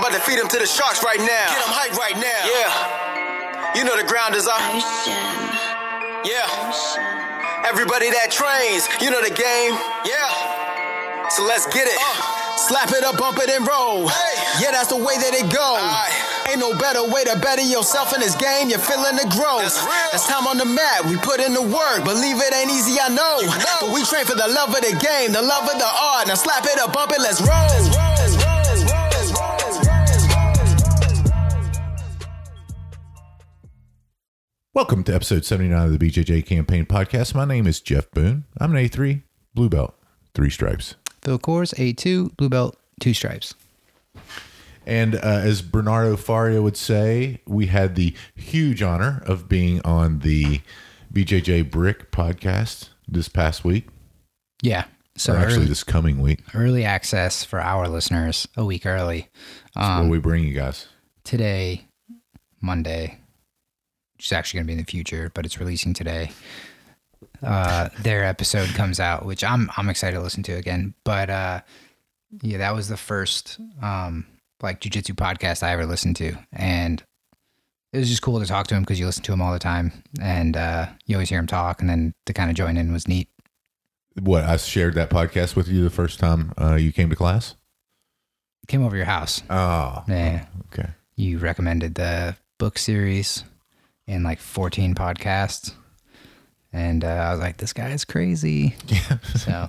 I'm about to feed them to the sharks right now. Get Get 'em hype right now. Yeah. You know the ground is up. Yeah. Everybody that trains, you know the game. Yeah. So let's get it. Uh. Slap it up, bump it, and roll. Hey. Yeah, that's the way that it go. Ain't no better way to better yourself in this game. You're feeling the growth. That's. That's time on the mat. We put in the work. Believe it ain't easy, I know. know. But we train for the love of the game, the love of the art. Now slap it up, bump it, let's roll. Welcome to episode 79 of the BJJ Campaign Podcast. My name is Jeff Boone. I'm an A3 blue belt, three stripes. Phil Kors, A2, blue belt, two stripes. And uh, as Bernardo Faria would say, we had the huge honor of being on the BJJ Brick podcast this past week, Yeah. So or actually early, this coming week, early access for our listeners a week early. where we bring you guys. Today, Monday, which is actually going to be in the future, but it's releasing today. Uh, their episode comes out, which I'm I'm excited to listen to again. But uh, yeah, that was the first um, like jujitsu podcast I ever listened to, and it was just cool to talk to him because you listen to him all the time, and uh, you always hear him talk, and then to kind of join in was neat. What I shared that podcast with you the first time uh, you came to class. Came over your house. Oh, Yeah. okay. you recommended the book series in like 14 podcasts. And uh, I was like, this guy is crazy. Yeah. So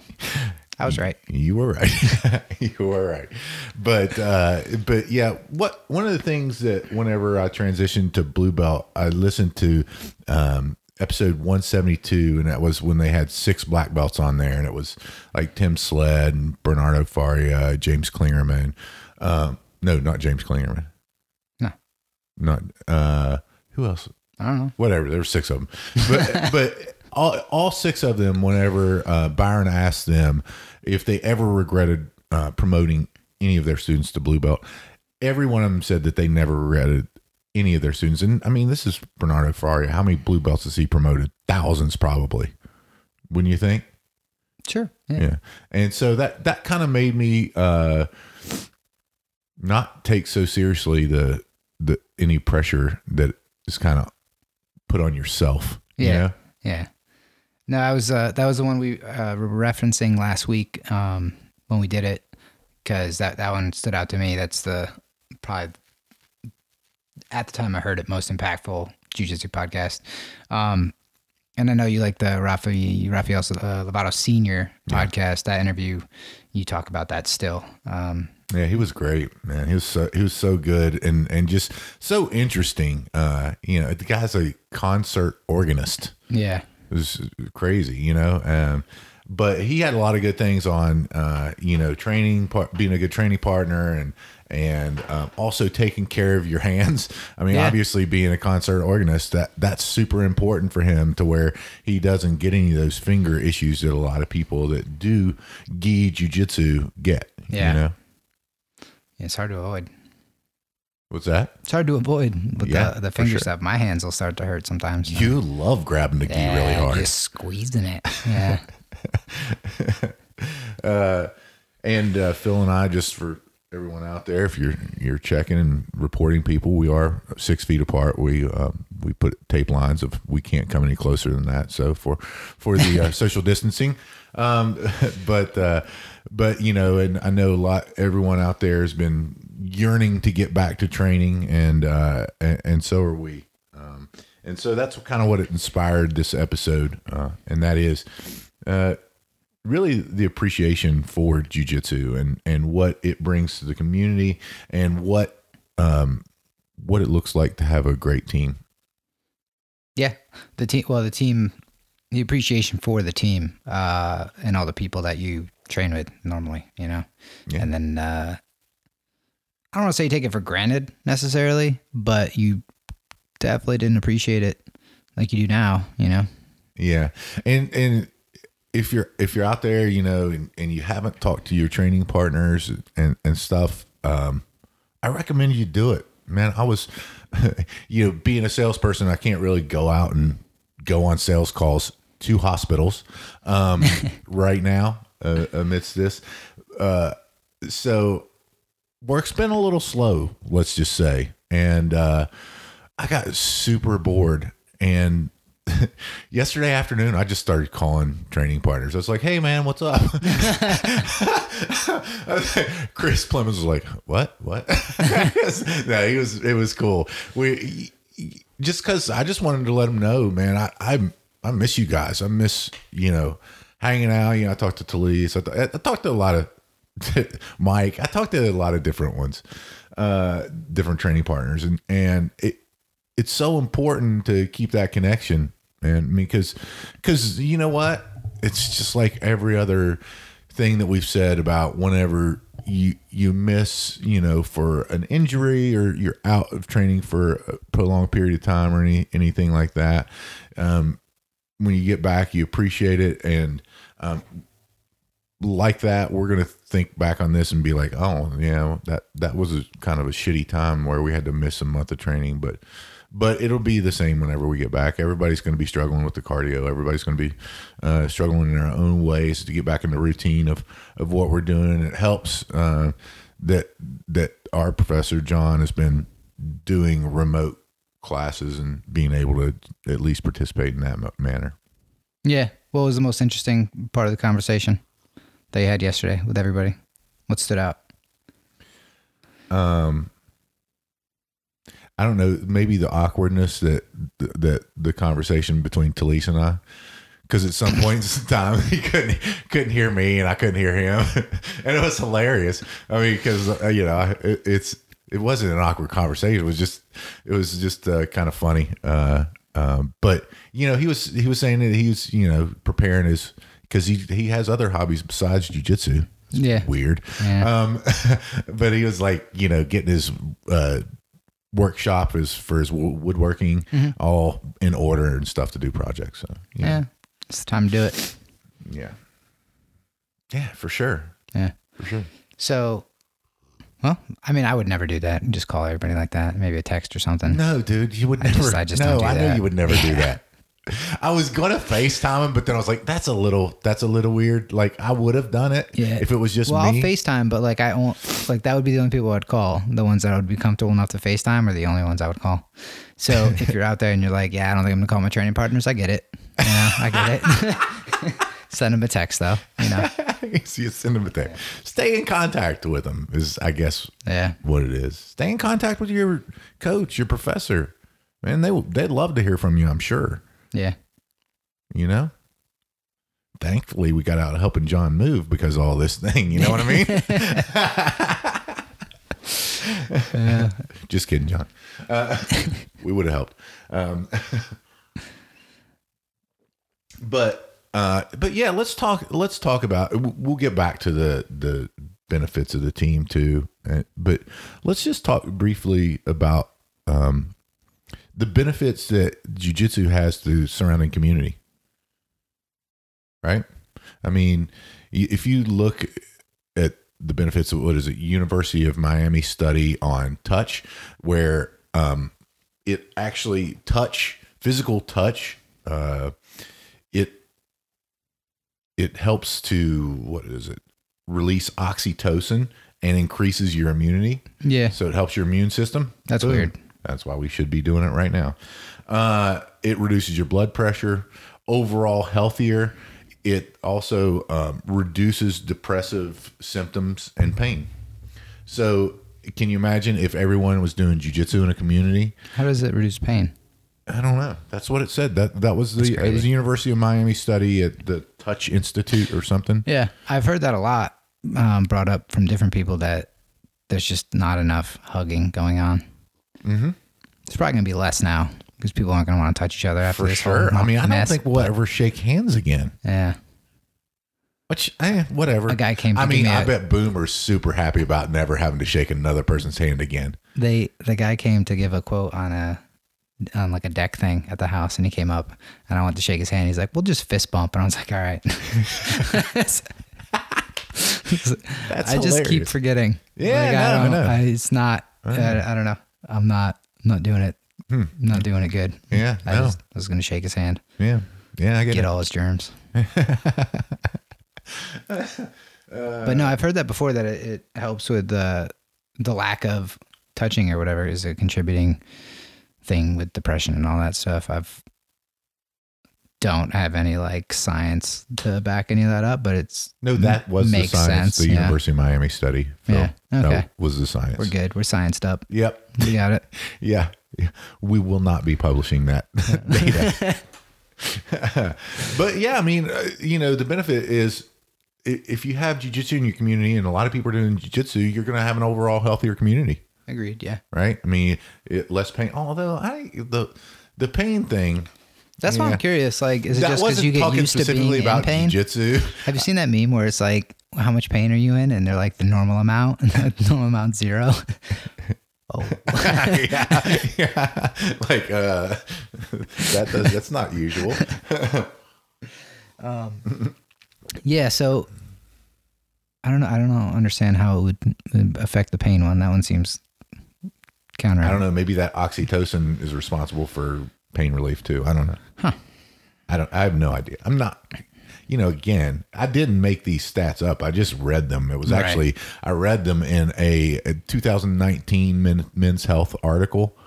I was right. You were right. you were right. But uh but yeah, what one of the things that whenever I transitioned to blue belt, I listened to um episode 172 and that was when they had six black belts on there and it was like Tim Sledd and Bernardo Faria, James Klingerman. Um no, not James Klingerman. No. Not uh who else? I don't know. whatever. There were six of them, but but all all six of them. Whenever uh, Byron asked them if they ever regretted uh, promoting any of their students to blue belt, every one of them said that they never regretted any of their students. And I mean, this is Bernardo Faria. How many blue belts has he promoted? Thousands, probably. Wouldn't you think? Sure. Yeah. yeah and so that that kind of made me uh not take so seriously the the any pressure that is kind of put on yourself you Yeah. know? Yeah. No, I was, uh, that was the one we uh, were referencing last week um, when we did it because that, that one stood out to me. That's the probably at the time I heard it most impactful jujitsu podcast. Um, and I know you like the Rafael, Rafael uh, Lovato Senior podcast. That interview, you talk about that still. Um, yeah he was great man he was so he was so good and and just so interesting uh you know the guy's a concert organist yeah, It was crazy, you know. Um, but he had a lot of good things on, uh, you know, training, par- being a good training partner, and and um, also taking care of your hands. I mean, Yeah. obviously, being a concert organist, that that's super important for him to where he doesn't get any of those finger issues that a lot of people that do gi jujitsu get. Yeah. you know, it's hard to avoid. what's that? It's hard to avoid with Yeah, the, the finger sure. stuff. My hands will start to hurt sometimes. You love grabbing the gi really hard. Just squeezing it. Yeah. uh, and uh, Phil and I, just for everyone out there, if you're you're checking and reporting people, we are six feet apart. We um, we put tape lines of we can't come any closer than that. So for for the uh, social distancing, um, but uh, but you know, and I know a lot. Everyone out there has been yearning to get back to training, and uh, and, and so are we. Um, and so that's kind of what it inspired this episode, uh, and that is. Uh, really the appreciation for jujitsu and and what it brings to the community and what um what it looks like to have a great team. Yeah. The team, well, the team, the appreciation for the team uh, and all the people that you train with normally, you know? Yeah. And then, uh, I don't want to say take it for granted necessarily, but you definitely didn't appreciate it like you do now, you know? Yeah. And and if you're if you're out there, you know, and, and you haven't talked to your training partners and and stuff, um, I recommend you do it. Man, I was you know, being a salesperson, I can't really go out and go on sales calls to hospitals um, right now uh, amidst this. Uh, so work's been a little slow, let's just say. And uh, I got super bored. And yesterday afternoon, I just started calling training partners. I was like, hey, man, what's up? Chris Clemens was like, what? What? no, he was, it was cool. We, just because I just wanted to let him know, man, I, I, I miss you guys. I miss, you know, hanging out. You know, I talked to Talise. I, I talked to a lot of Mike. I talked to a lot of different ones, uh, different training partners, and and it it's so important to keep that connection, and because because you know what, it's just like every other thing that we've said about whenever you you miss you know for an injury or you're out of training for a prolonged period of time or any anything like that um when you get back you appreciate it. And um like that we're gonna think back on this and be like oh yeah that that was a kind of a shitty time where we had to miss a month of training but but it'll be the same whenever we get back. Everybody's going to be struggling with the cardio. Everybody's going to be uh, struggling in their own ways to get back in the routine of of what we're doing. It helps uh, that that our professor john has been doing remote classes and being able to at least participate in that manner Yeah. What was the most interesting part of the conversation that you had yesterday with everybody? What stood out? Um, I don't know, maybe the awkwardness that that the conversation between Talise and I, because at some points in time he couldn't couldn't hear me and I couldn't hear him, and it was hilarious. I mean, because uh, you know, it, it's it wasn't an awkward conversation. It was just it was just uh, kind of funny. Uh, um, but you know, he was he was saying that he was you know preparing his because he he has other hobbies besides jujitsu. It's Yeah. weird. Yeah. Um, but he was like, you know, getting his uh, workshop is for his wo- woodworking all in order and stuff to do projects. So Yeah. yeah, It's time to do it. yeah, yeah, for sure, Yeah. for sure. So, well, I mean, I would never do that. And just call everybody like that. Maybe a text or something. No, dude, you would I never. just- I just no, do I that. you would never do that. I was gonna FaceTime him, but then I was like, "That's a little, that's a little weird." Like I would have done it Yeah. if it was just well, me. I'll FaceTime, but like I won't. Like that would be the only people I'd call. The ones that I would be comfortable enough to FaceTime are the only ones I would call. So if you're out there and you're like, yeah, I don't think I'm gonna call my training partners, I get it. You know, I get it. Send them a text though. You know. See, send him a thing. Stay in contact with him is, I guess, Yeah. what it is. Stay in contact with your coach, your professor. Man, they they'd love to hear from you. I'm sure. Yeah. You know. Thankfully, we got out helping John move because of all this thing. You know what I mean? Just kidding, John. Uh, we would have helped. Um, but uh, but yeah, let's talk. Let's talk about. We'll get back to the the benefits of the team too. Uh, But let's just talk briefly about um, the benefits that jujitsu has to surrounding community. Right. I mean, if you look at the benefits of what is it, University of Miami study on touch, where um, it actually touch physical touch uh, it helps to what is it release oxytocin and increases your immunity Yeah. so it helps your immune system That's Boom. weird. that's why we should be doing it right now uh, it reduces your blood pressure overall healthier it also um, reduces depressive symptoms and pain so can you imagine if everyone was doing jujitsu in a community How does it reduce pain? I don't know. That's what it said. That that was the it was the University of Miami study at the Touch Institute or something. Yeah, I've heard that a lot um, brought up from different people that there's just not enough hugging going on. Mm-hmm. It's probably gonna be less now because people aren't gonna want to touch each other after For this sure. whole I mean, I don't think we'll ever shake hands again. Yeah, Which, eh, whatever. A guy came I mean, me I bet Boomer's super happy about never having to shake another person's hand again. they the guy came to give a quote on a on like a deck thing at the house, and he came up and I went to shake his hand. He's like, "We'll just fist bump," and I was like, "All right." I just keep forgetting. Yeah, Like, no, I I don't, know. I, it's not. I, I don't know. I'm not. I'm not doing it. I'm not doing it good. Hmm. Yeah, I, no. just, I was gonna shake his hand, Yeah, yeah, I get, get it. all his germs. but no, I've heard that before that it, it helps with the the lack of touching or whatever is a contributing thing with depression and all that stuff. I've don't have any like science to back any of that up, but it's No, that was the makes science. sense, the yeah. University of Miami study. Phil. Yeah, okay. That was the science. we're good. We're scienced up. Yep. We got it. Yeah. yeah. We will not be publishing that data. but yeah, I mean, uh, you know, the benefit is if you have jujitsu in your community and a lot of people are doing jujitsu, you're going to have an overall healthier community, Agreed. Yeah. right? I mean, it, less pain. Although I the the pain thing That's why I'm curious. Like, is it that just because you get used to being specifically in about pain? jujitsu. Have you seen that meme where it's like, how much pain are you in? And they're like, the normal amount, and the normal amount zero. oh, yeah, yeah. Like uh, that does, that's not usual. um, yeah. So I don't know. I don't know. Understand how it would affect the pain one. That one seems counter. I don't know. Maybe that oxytocin is responsible for pain relief too. I don't know. Huh. I don't. I have no idea. I'm not. You know, again, I didn't make these stats up. I just read them. It was Right. actually I read them in a, a 2019 Men, Men's Health article,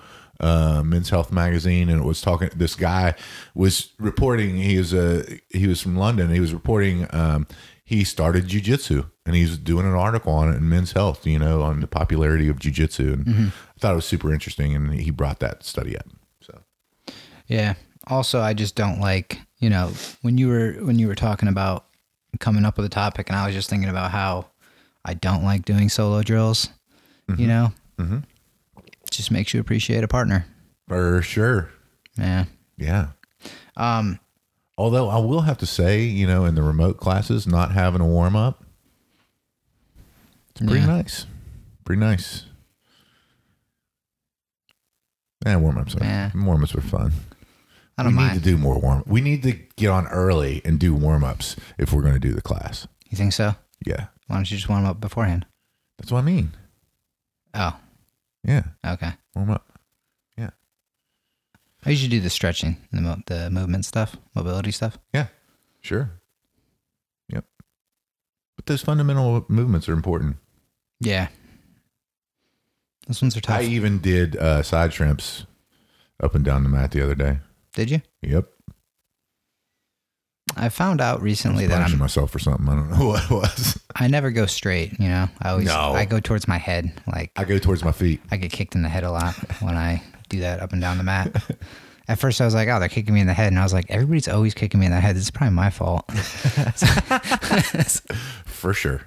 uh, Men's Health magazine, and it was talking. This guy was reporting. He was a he was from London. He was reporting. Um, he started jujitsu, and he's doing an article on it in Men's Health. You know, on the popularity of jujitsu, and I thought it was super interesting. And he brought that study up. So Yeah. Also, I just don't like you know when you were when you were talking about coming up with a topic, and I was just thinking about how I don't like doing solo drills. You know, mm-hmm. just makes you appreciate a partner. for sure, Yeah. yeah. Um. Although I will have to say, you know, in the remote classes, not having a warm up, it's pretty Yeah. nice. Pretty nice. Yeah, warm ups are Yeah. warm ups are fun. I don't need mind. to do more warm. We need to get on early and do warm ups if we're going to do the class. you think so? Yeah, Why don't you just warm up beforehand? that's what I mean. Oh. Yeah, Okay. warm up. I usually do the stretching, the mo- the movement stuff, mobility stuff. Yeah, sure. Yep. But those fundamental movements are important. Yeah. Those ones are tough. I even did uh, side shrimps up and down the mat the other day. Did you? Yep. I found out recently that I'm myself for something. I don't know what it was. I never go straight, you know. I always No. I go towards my head. Like I go towards my feet. I get kicked in the head a lot when I do that up and down the mat. At first I was like, oh, they're kicking me in the head. And I was like, everybody's always kicking me in the head. This is probably my fault. For sure.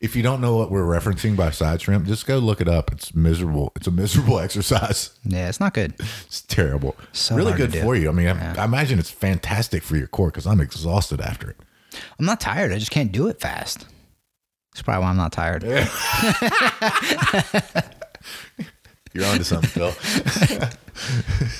if you don't know what we're referencing by side shrimp, just go look it up. It's miserable. It's a miserable exercise. yeah, it's not good. It's terrible. So really good for you. I mean, I, I imagine it's fantastic for your core because I'm exhausted after it. I'm not tired. I just can't do it fast. That's probably why I'm not tired. You're onto something, Phil.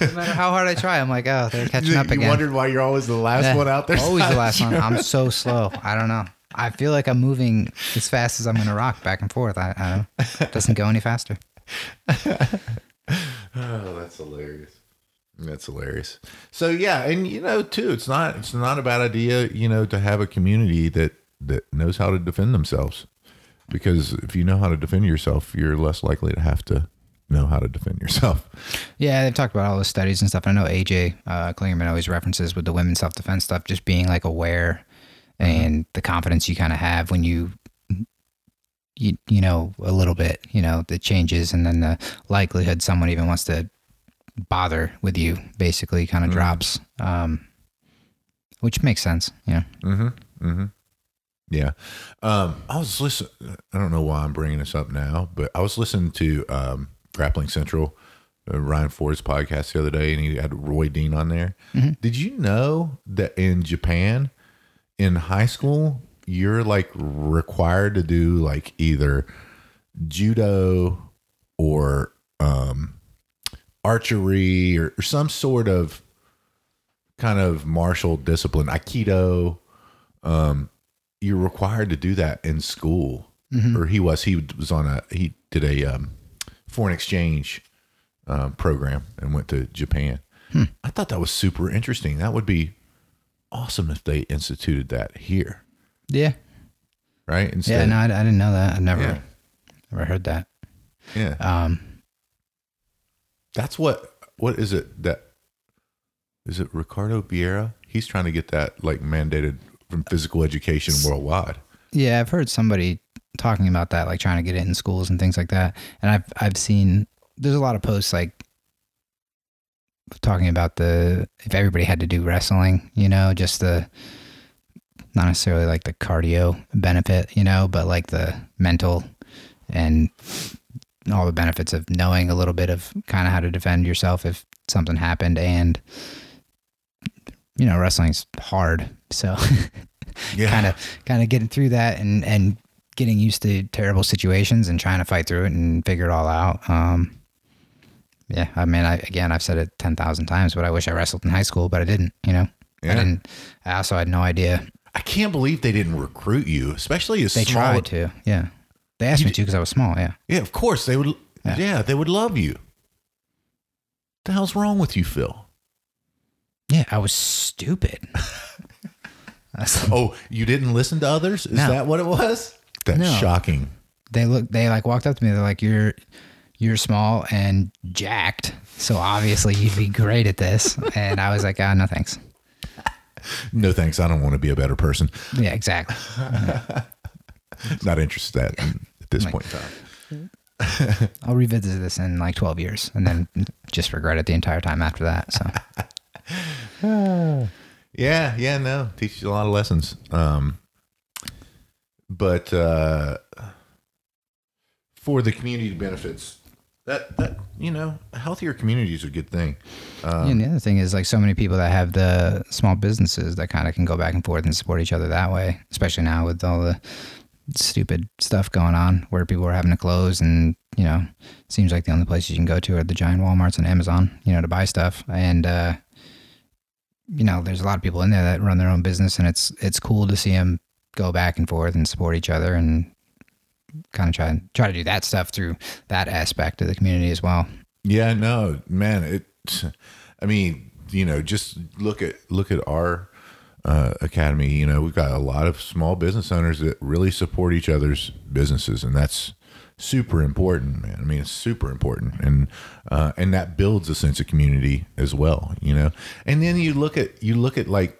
No matter how hard I try, I'm like, oh, they're catching up again. you wondered why you're always the last Yeah, one out there. Always the last one. I'm so slow. I don't know. I feel like I'm moving as fast as I'm going to rock back and forth. I, I don't. It doesn't go any faster. Oh, that's hilarious. That's hilarious. So yeah, and you know too, it's not it's not a bad idea, you know, to have a community that that knows how to defend themselves. Because if you know how to defend yourself, you're less likely to have to know how to defend yourself. Yeah, they've talked about all the studies and stuff. I know AJ uh, Klingerman always references with the women's self defense stuff, just being like aware and the confidence you kind of have when you, you, you know, a little bit, you know, the changes and then the likelihood someone even wants to bother with you basically kind of drops, um, which makes sense. Yeah. Yeah. Um, I was listening. I don't know why I'm bringing this up now, but I was listening to um, Grappling Central, uh, Ryan Ford's podcast the other day, and he had Roy Dean on there. Did you know that in Japan, in high school, you're like required to do like either judo or um, archery or, or some sort of kind of martial discipline, aikido? You're required to do that in school. Or he was. He was on a he did a um, foreign exchange um, program and went to japan i thought that was super interesting that would be awesome if they instituted that here Yeah. right Yeah. No, I, I didn't know that. I never, Yeah. Never heard that. Yeah. Um, That's what what is it that is it Ricardo Vieira? He's trying to get that like mandated from physical education worldwide. Yeah, I've heard somebody talking about that, like trying to get it in schools and things like that. And I've I've seen there's a lot of posts like talking about the if everybody had to do wrestling, you know, just the not necessarily like the cardio benefit, you know, but like the mental and all the benefits of knowing a little bit of kind of how to defend yourself if something happened and you know, wrestling's hard. So Yeah. kind of kind of getting through that and and getting used to terrible situations and trying to fight through it and figure it all out. Um, yeah, I mean, I again, I've said it ten thousand times, but I wish I wrestled in high school, but I didn't. You know, Yeah. I didn't. I also had no idea. I can't believe they didn't recruit you, especially as They small. tried to. Yeah, they asked You me d- to because I was small. Yeah, Yeah, of course they would. Yeah. Yeah. they would love you. the hell's wrong with you, Phil? yeah, I was stupid. Oh, you didn't listen to others? Is No. that what it was? That's No. shocking. they look. They like walked up to me. They're like, "You're." You're small and jacked, so obviously you'd be great at this. And I was like, ah, no thanks. No thanks. I don't want to be a better person. Yeah, exactly. Not interested at, at this Like- point in time. I'll revisit this in like 12 years and then just regret it the entire time after that. So, Yeah, yeah, no, teaches you a lot of lessons. Um, but uh, for the community benefits, that that you know, a healthier community is a good thing. and the other thing is like so many people that have the small businesses that kind of can go back and forth and support each other that way, especially now with all the stupid stuff going on where people are having to close and, you know, seems like the only places you can go to are the giant Walmarts and Amazon, you know, to buy stuff. And, uh, you know, there's a lot of people in there that run their own business and it's, it's cool to see them go back and forth and support each other and kind of try try to do that stuff through that aspect of the community as well. Yeah, no, man. It. I mean, you know, just look at look at our uh, academy. You know, we've got a lot of small business owners that really support each other's businesses, and that's super important, man. I mean, it's super important, and uh, and that builds a sense of community as well. You know, and then you look at you look at like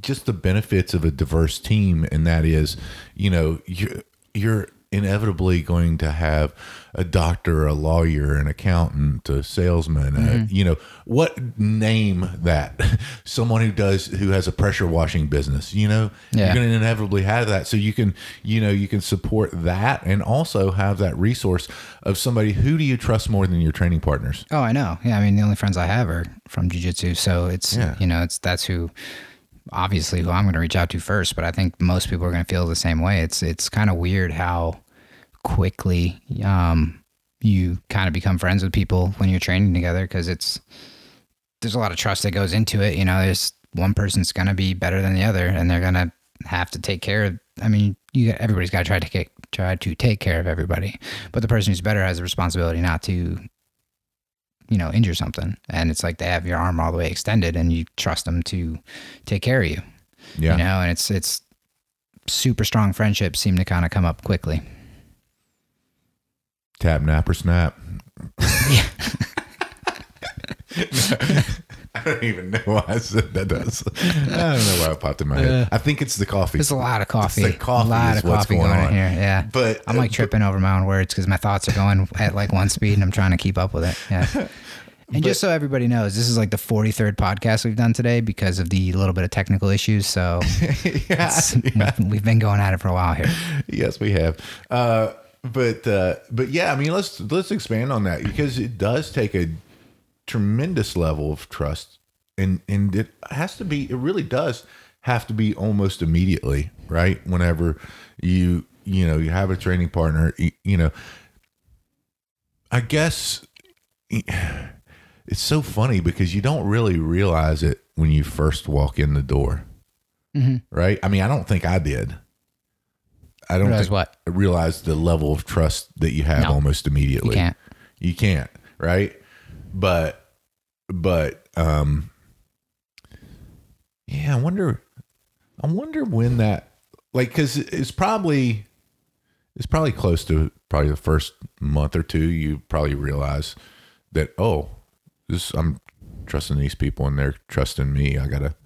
just the benefits of a diverse team, and that is, you know, you're you're inevitably going to have a doctor, a lawyer, an accountant, a salesman, a, mm-hmm. you know, what name that someone who does who has a pressure washing business, you know, Yeah. you're going to inevitably have that. So you can, you know, you can support that and also have that resource of somebody who do you trust more than your training partners? Oh, I know. Yeah, I mean, the only friends I have are from jujitsu, so it's Yeah. you know, it's that's who obviously who I'm going to reach out to first. But I think most people are going to feel the same way. It's it's kind of weird how quickly um, you kind of become friends with people when you're training together because it's there's a lot of trust that goes into it. You know, there's one person's going to be better than the other, and they're going to have to take care of. I mean, you everybody's got to try to take try to take care of everybody, but the person who's better has the responsibility not to you know, injure something. And it's like they have your arm all the way extended and you trust them to take care of you. Yeah. You know, and it's it's super strong friendships seem to kind of come up quickly. Tap, nap, or snap. I don't even know why I said that. Does. I don't know why it popped in my head. I think it's the coffee. There's a lot of coffee. the coffee a lot of coffee going on. in here. Yeah. But- I'm like but- tripping over my own words because my thoughts are going at like one speed and I'm trying to keep up with it. Yeah. And just so everybody knows, this is like the 43rd podcast we've done today because of the little bit of technical issues. So it's- we've been going at it for a while here. yes, we have. Uh, but uh, but yeah, I mean, let's let's expand on that because it does take a tremendous level of trust, and and it has to be. It really does have to be almost immediately, right? Whenever you you know you have a training partner, you, you know. I guess it's so funny because you don't really realize it when you first walk in the door, mm-hmm. right? I mean, I don't think I did. I don't Realize what? I realized the level of trust that you have No. almost immediately. You can't. You can't, right? But but um yeah, I wonder I wonder when that like cuz it's probably it's probably close to probably the first month or two. You probably realize that oh, this I'm trusting these people and they're trusting me. I gotta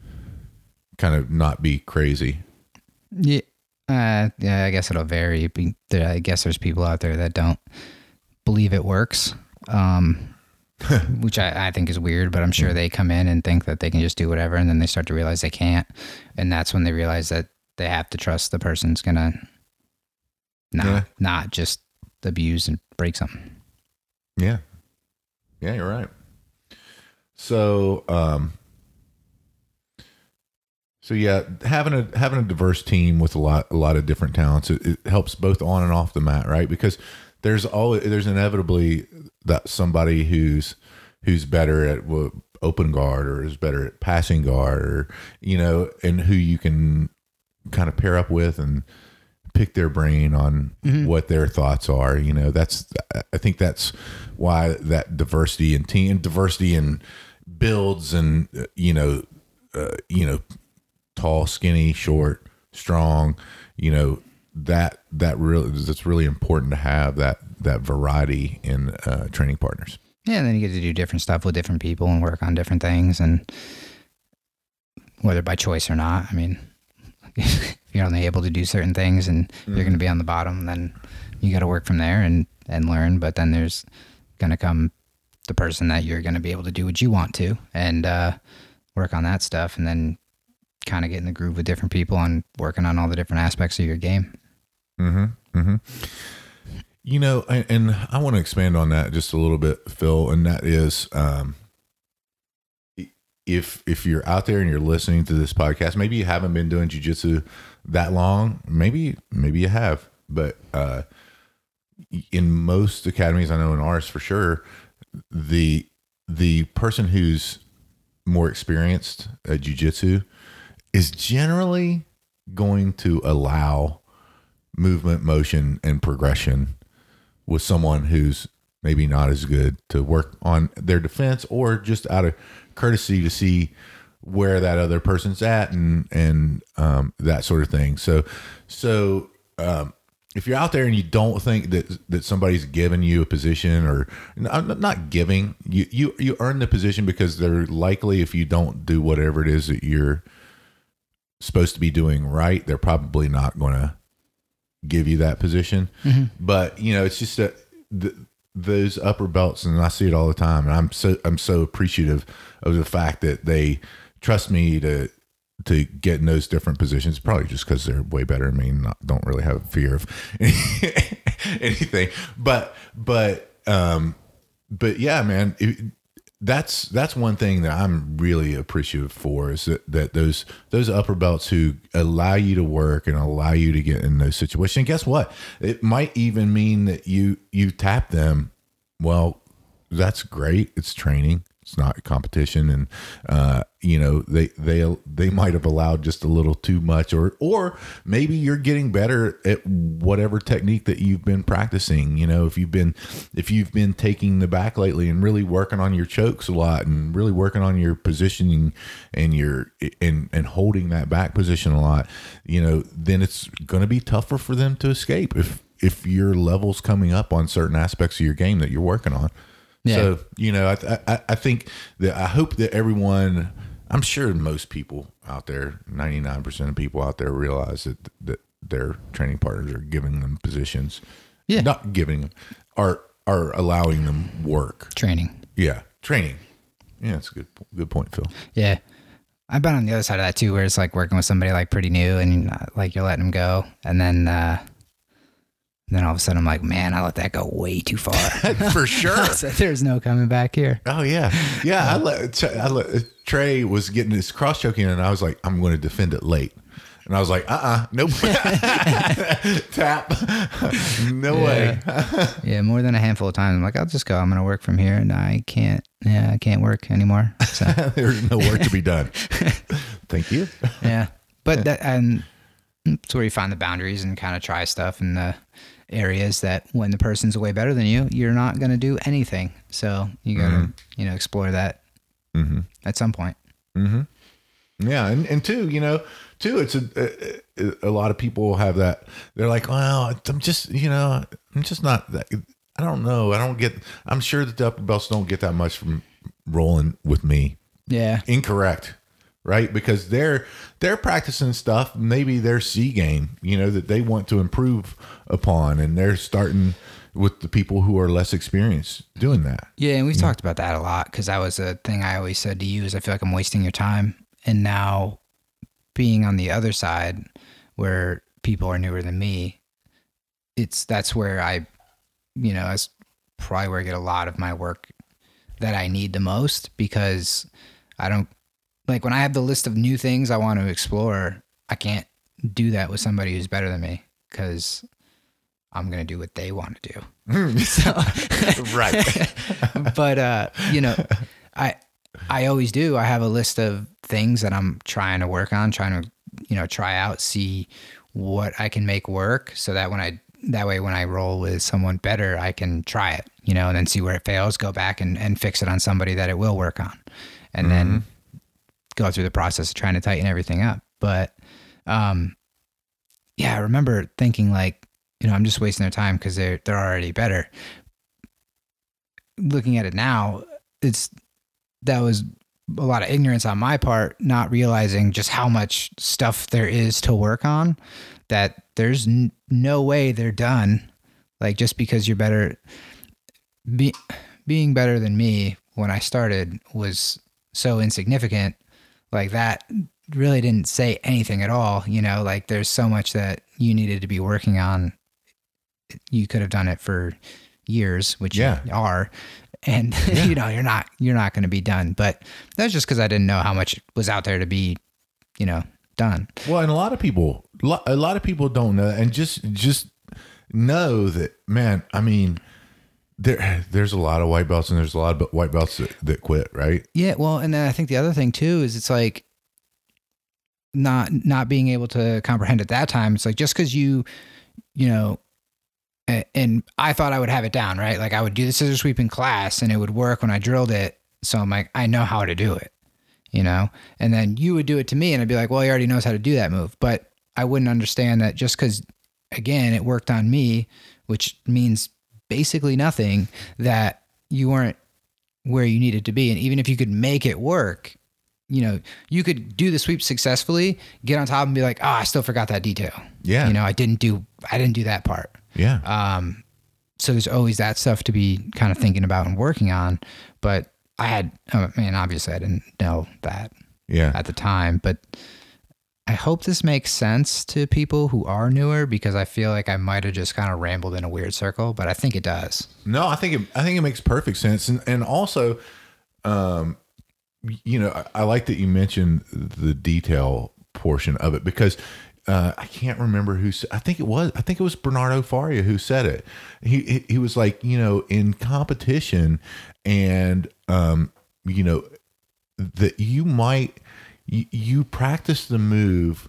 kind of not be crazy. Yeah. Uh, yeah, I guess it'll vary. I guess there's people out there that don't believe it works, um, which I, I think is weird. But I'm sure they come in and think that they can just do whatever, and then they start to realize they can't, and that's when they realize that they have to trust the person's gonna not Yeah. not just abuse and break something. Yeah. Yeah, you're right. So, um, so yeah, having a having a diverse team with a lot a lot of different talents it, it helps both on and off the mat, right? Because there's always there's inevitably that somebody who's who's better at open guard or is better at passing guard or you know, and who you can kind of pair up with and pick their brain on what their thoughts are. You know, that's I think that's why that diversity in team, diversity in builds, and uh, you know, uh, you know, tall, skinny, short, strong. You know that that really that's really important to have that that variety in uh, training partners. Yeah, and then you get to do different stuff with different people and work on different things, and whether by choice or not. I mean, if you're only able to do certain things and you're going to be on the bottom, then you got to work from there and and learn. But then there's going to come the person that you're going to be able to do what you want to and uh, work on that stuff, and then kind of get in the groove with different people and working on all the different aspects of your game. You know, and, and I want to expand on that just a little bit, Phil. And that is, um, if if you're out there and you're listening to this podcast, maybe you haven't been doing jujitsu that long. Maybe maybe you have, but uh, in most academies, I know in ours for sure, the the person who's more experienced at jujitsu is generally going to allow movement, motion, and progression with someone who's maybe not as good to work on their defense or just out of courtesy to see where that other person's at and and um, that sort of thing. So so um, if you're out there and you don't think that that somebody's giving you a position or not not giving you you you earn the position because they're likely if you don't do whatever it is that you're supposed to be doing right, they're probably not going to give you that position. But you know, it's just that th- those upper belts, and I see it all the time, and I'm so I'm so appreciative of the fact that they trust me to to get in those different positions. Probably just because they're way better than me, and not, don't really have a fear of anything. But but um, but yeah, man. It, that's that's one thing that I'm really appreciative for is that, that those those upper belts who allow you to work and allow you to get in those situations. And guess what? It might even mean that you you tap them. Well, that's great. It's training. It's not competition, and uh, you know they they they might have allowed just a little too much, or or maybe you're getting better at whatever technique that you've been practicing. You know, if you've been if you've been taking the back lately and really working on your chokes a lot, and really working on your positioning and your and and holding that back position a lot, you know, then it's going to be tougher for them to escape if if your levels coming up on certain aspects of your game that you're working on. Yeah. So you know, I, I I think that I hope that everyone, I'm sure most people out there, 99 percent of people out there realize that that their training partners are giving them positions. Yeah. not giving are are allowing them work. Training. Yeah, training. Yeah, that's a good good point, Phil. Yeah. I've been on the other side of that too, where it's like working with somebody like pretty new and uh, like you're letting them go. And then, uh, then all of a sudden I'm like, man, I let that go way too far. For sure. so there's no coming back here. Oh yeah, yeah. I let, I let Trey was getting his cross choking, and I was like, I'm going to defend it late. And I was like, uh uh nope. Tap. no way. Yeah, more than a handful of times. I'm like, I'll just go. I'm going to work from here. And I can't, yeah, I can't work anymore. So, There's no work to be done. Thank you. yeah. But that, and it's where you find the boundaries and kind of try stuff And, the areas that when the person's way better than you, you're not going to do anything. So you got to, you know, explore that at some point. Mm-hmm. Yeah, and, and two, you know, two, It's a, a a lot of people have that. They're like, well, I'm just you know, I'm just not that. I don't know. I don't get. I'm sure that the upper belts don't get that much from rolling with me. Yeah. Incorrect, right? Because they're they're practicing stuff. Maybe their C game, you know, that they want to improve upon, and they're starting with the people who are less experienced doing that. Yeah, and we've talked about that a lot because that was a thing I always said to you is I feel like I'm wasting your time. And now being on the other side where people are newer than me, it's that's where I, you know, that's probably where I get a lot of my work that I need the most because I don't like when I have the list of new things I want to explore, I can't do that with somebody who's better than me because I'm going to do what they want to do. so, Right. but uh, you know, I I always do. I have a list of things that I'm trying to work on, trying to you know try out, see what I can make work, so that when I that way when I roll with someone better, I can try it, you know, and then see where it fails, go back and, and fix it on somebody that it will work on, and then go through the process of trying to tighten everything up. But um, yeah, I remember thinking like, you know, I'm just wasting their time because they're they're already better. Looking at it now, it's that was a lot of ignorance on my part, not realizing just how much stuff there is to work on. That there's n- no way they're done. Like just because you're better, be, being better than me when I started was so insignificant. Like that really didn't say anything at all. You know, like there's so much that you needed to be working on. You could have done it for years, which Yeah. you are, and you know you're not you're not going to be done. But that's just because I didn't know how much was out there to be, you know, done. Well, and a lot of people, a lot of people don't know, and just just know that, man. I mean, there there's a lot of white belts, and there's a lot of white belts that, that quit, right? Yeah, well, and then I think the other thing too is it's like not not being able to comprehend at that time. It's like just because you, you know, a- and I thought I would have it down, right? Like I would do the scissor sweep in class, and it would work when I drilled it. So I'm like, I know how to do it, you know. And then you would do it to me, and I'd be like, well, he already knows how to do that move, but I wouldn't understand that just because, again, it worked on me, which means basically nothing. That you weren't where you needed to be. And even if you could make it work, you know, you could do the sweep successfully, get on top and be like, oh, I still forgot that detail. Yeah. You know, I didn't do, I didn't do that part. Yeah, Um, so there's always that stuff to be kind of thinking about and working on. But I had, I mean, obviously I didn't know that yeah. at the time, but I hope this makes sense to people who are newer because I feel like I might have just kind of rambled in a weird circle, but I think it does. No, I think it, I think it makes perfect sense, and and also, um, you know, I, I like that you mentioned the detail portion of it because uh, I can't remember who. I think it was. I think it was Bernardo Faria who said it. He he, he was like, you know, in competition, and um, you know, that you might you, practice the move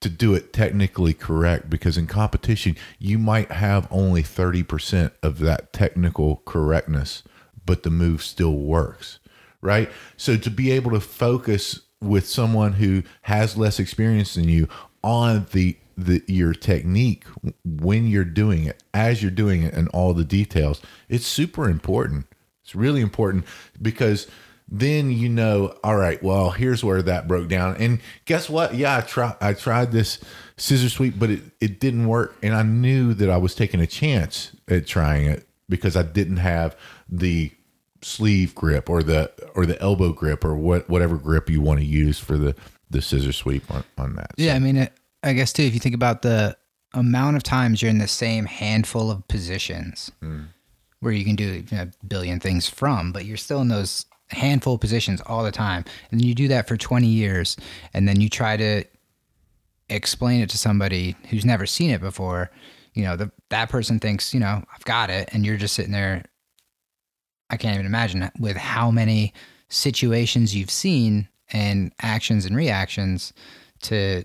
to do it technically correct because in competition you might have only 30% of that technical correctness but the move still works right? So to be able to focus with someone who has less experience than you on the the your technique when you're doing it as you're doing it and all the details it's super important. It's really important because then you know, all right, well, here's where that broke down. And guess what? Yeah, I tried I tried this scissor sweep, but it, it didn't work. And I knew that I was taking a chance at trying it because I didn't have the sleeve grip or the or the elbow grip or what whatever grip you want to use for the the scissor sweep on, on that. Yeah, I mean, it, I guess too, if you think about the amount of times you're in the same handful of positions hmm. where you can do you know, a billion things from, but you're still in those handful of positions all the time. And you do that for 20 years, and then you try to explain it to somebody who's never seen it before. You know, the, that person thinks, you know, I've got it. And you're just sitting there. I can't even imagine with how many situations you've seen and actions and reactions to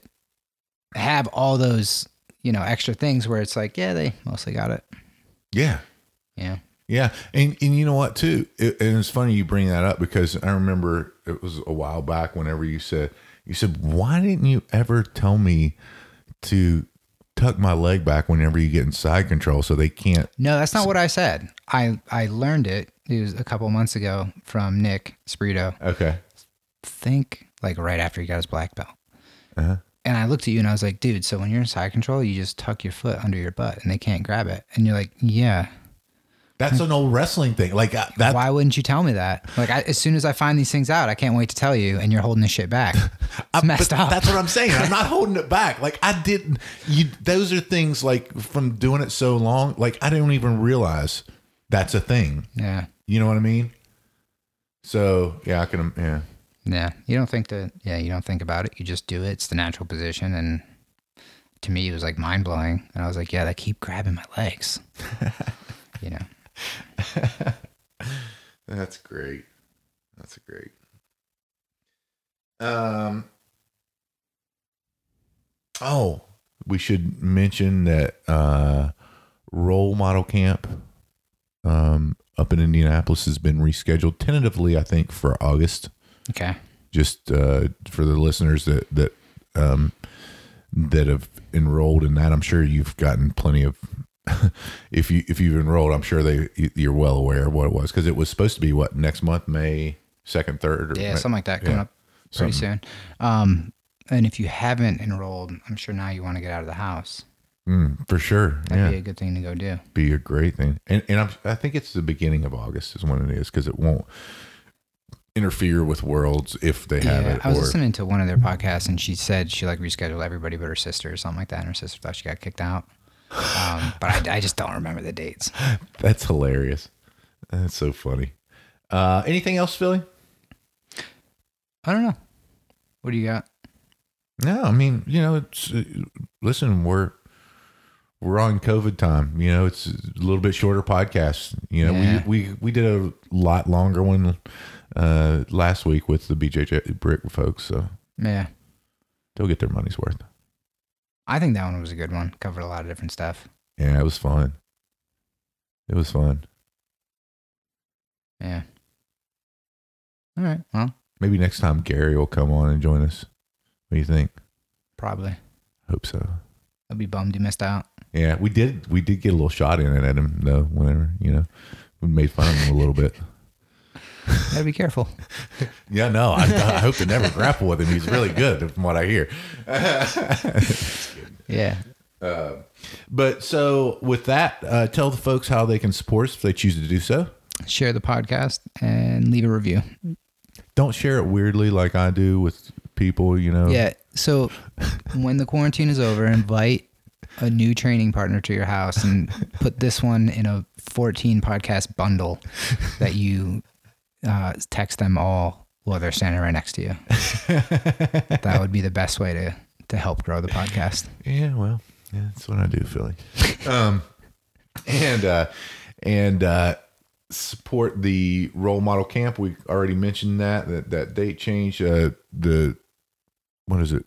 have all those, you know, extra things where it's like, yeah, they mostly got it. Yeah. Yeah. Yeah, and and you know what too, it, and it's funny you bring that up because I remember it was a while back whenever you said, You said, "Why didn't you ever tell me to tuck my leg back whenever you get in side control so they can't?" No, that's not what I said. I I learned it. It was a couple months ago from Nick Sprito. Okay. Think like right after he got his black belt. Uh-huh. And I looked at you and I was like, dude, so when you're in side control, you just tuck your foot under your butt and they can't grab it. And you're like, yeah. That's an old wrestling thing. Like uh, that. Why wouldn't you tell me that? Like, I, as soon as I find these things out, I can't wait to tell you. And you're holding this shit back. It's messed up. That's what I'm saying. I'm not holding it back. Like I didn't. You. Those are things like from doing it so long. Like I didn't even realize that's a thing. yeah. You know what I mean? So yeah, I can. Yeah. Yeah. You don't think that, yeah, you don't think about it. You just do it. It's the natural position. And to me, it was like mind blowing. And I was like, yeah, they keep grabbing my legs. you know? That's great. That's great. Um. Oh, we should mention that uh, role model camp um, up in Indianapolis has been rescheduled tentatively. I think for August. Okay. Just uh, for the listeners that that um, that have enrolled in that, I'm sure you've gotten plenty of. if you if you've enrolled, I'm sure they you're well aware of what it was because it was supposed to be what next month, May second, third, or Yeah, something like that coming yeah, up pretty soon. Um, and if you haven't enrolled, I'm sure now you want to get out of the house. Mm, for sure. That'd yeah, be a good thing to go do. be a great thing. And and I'm, I think it's the beginning of August is when it is because it won't interfere with Worlds if they have Yeah, it. I was or listening to one of their podcasts, and she said she like rescheduled everybody but her sister or something like that, and her sister thought she got kicked out. Um, but I, I just don't remember the dates. that's hilarious. That's so funny. Uh, anything else, Philly? I don't know. What do you got? No, I mean, you know, it's uh, listen, we're we're on COVID time. You know, it's a little bit shorter podcast. You know, Yeah. we we we did a lot longer one uh last week with the BJJ Brick folks, so Yeah, they'll get their money's worth. I think that one was a good one. Covered a lot of different stuff. Yeah, it was fun. It was fun. Yeah. All right. Well, Maybe next time Gary will come on and join us. What do you think? probably. Hope so. I'll be bummed you missed out. Yeah, we did. We did get a little shot in it at him though. Whenever you know, we made fun of him a little bit. Gotta be careful. Yeah, no, I, I hope to never grapple with him. He's really good, from what I hear. Yeah. But so with that, uh, tell the folks how they can support us if they choose to do so. Share the podcast and leave a review. Don't share it weirdly like I do with people. You know. Yeah. So when the quarantine is over, invite a new training partner to your house and put this one in a 14 podcast bundle that you uh, text them all while they're standing right next to you. that would be the best way to to help grow the podcast. Yeah, well, yeah, that's what I do, Philly. um, and uh, and uh, support the role model camp. We already mentioned that that that date change. Uh, the what is it?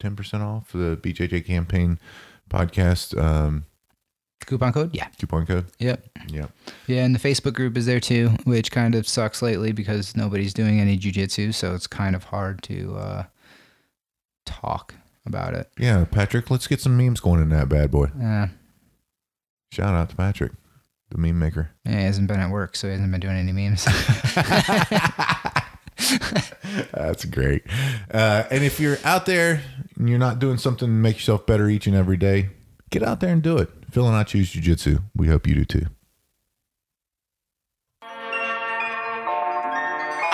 Ten percent off the BJJ campaign podcast um, Coupon code? Yeah. coupon code. Yep. Yeah, Yeah, and the Facebook group is there too, which kind of sucks lately because nobody's doing any jujitsu, so it's kind of hard to uh, talk about it. yeah. Patrick, let's get some memes going in that bad boy. Uh, Shout out to Patrick, the meme maker. yeah, he hasn't been at work, so he hasn't been doing any memes. That's great. Uh, and if you're out there and you're not doing something to make yourself better each and every day, get out there and do it. Phil and I choose jujitsu. We hope you do too.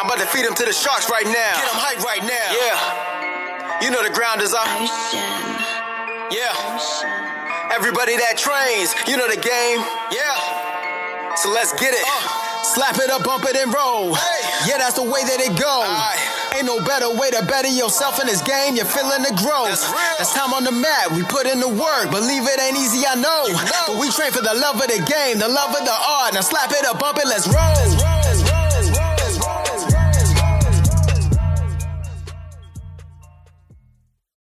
I'm about to feed him to the sharks right now. Get him hype right now. Yeah. You know the ground is up. Yeah. Everybody that trains, you know the game. Yeah. So let's get it. Slap it up, bump it, and roll. Yeah, that's the way that it goes. Ain't no better way to better yourself in this game. You're feeling the growth. That's, time on the mat. We put in the work. Believe it ain't easy, I know. But we train for the love of the game, the love of the art. Now slap it up, bump it, let's roll.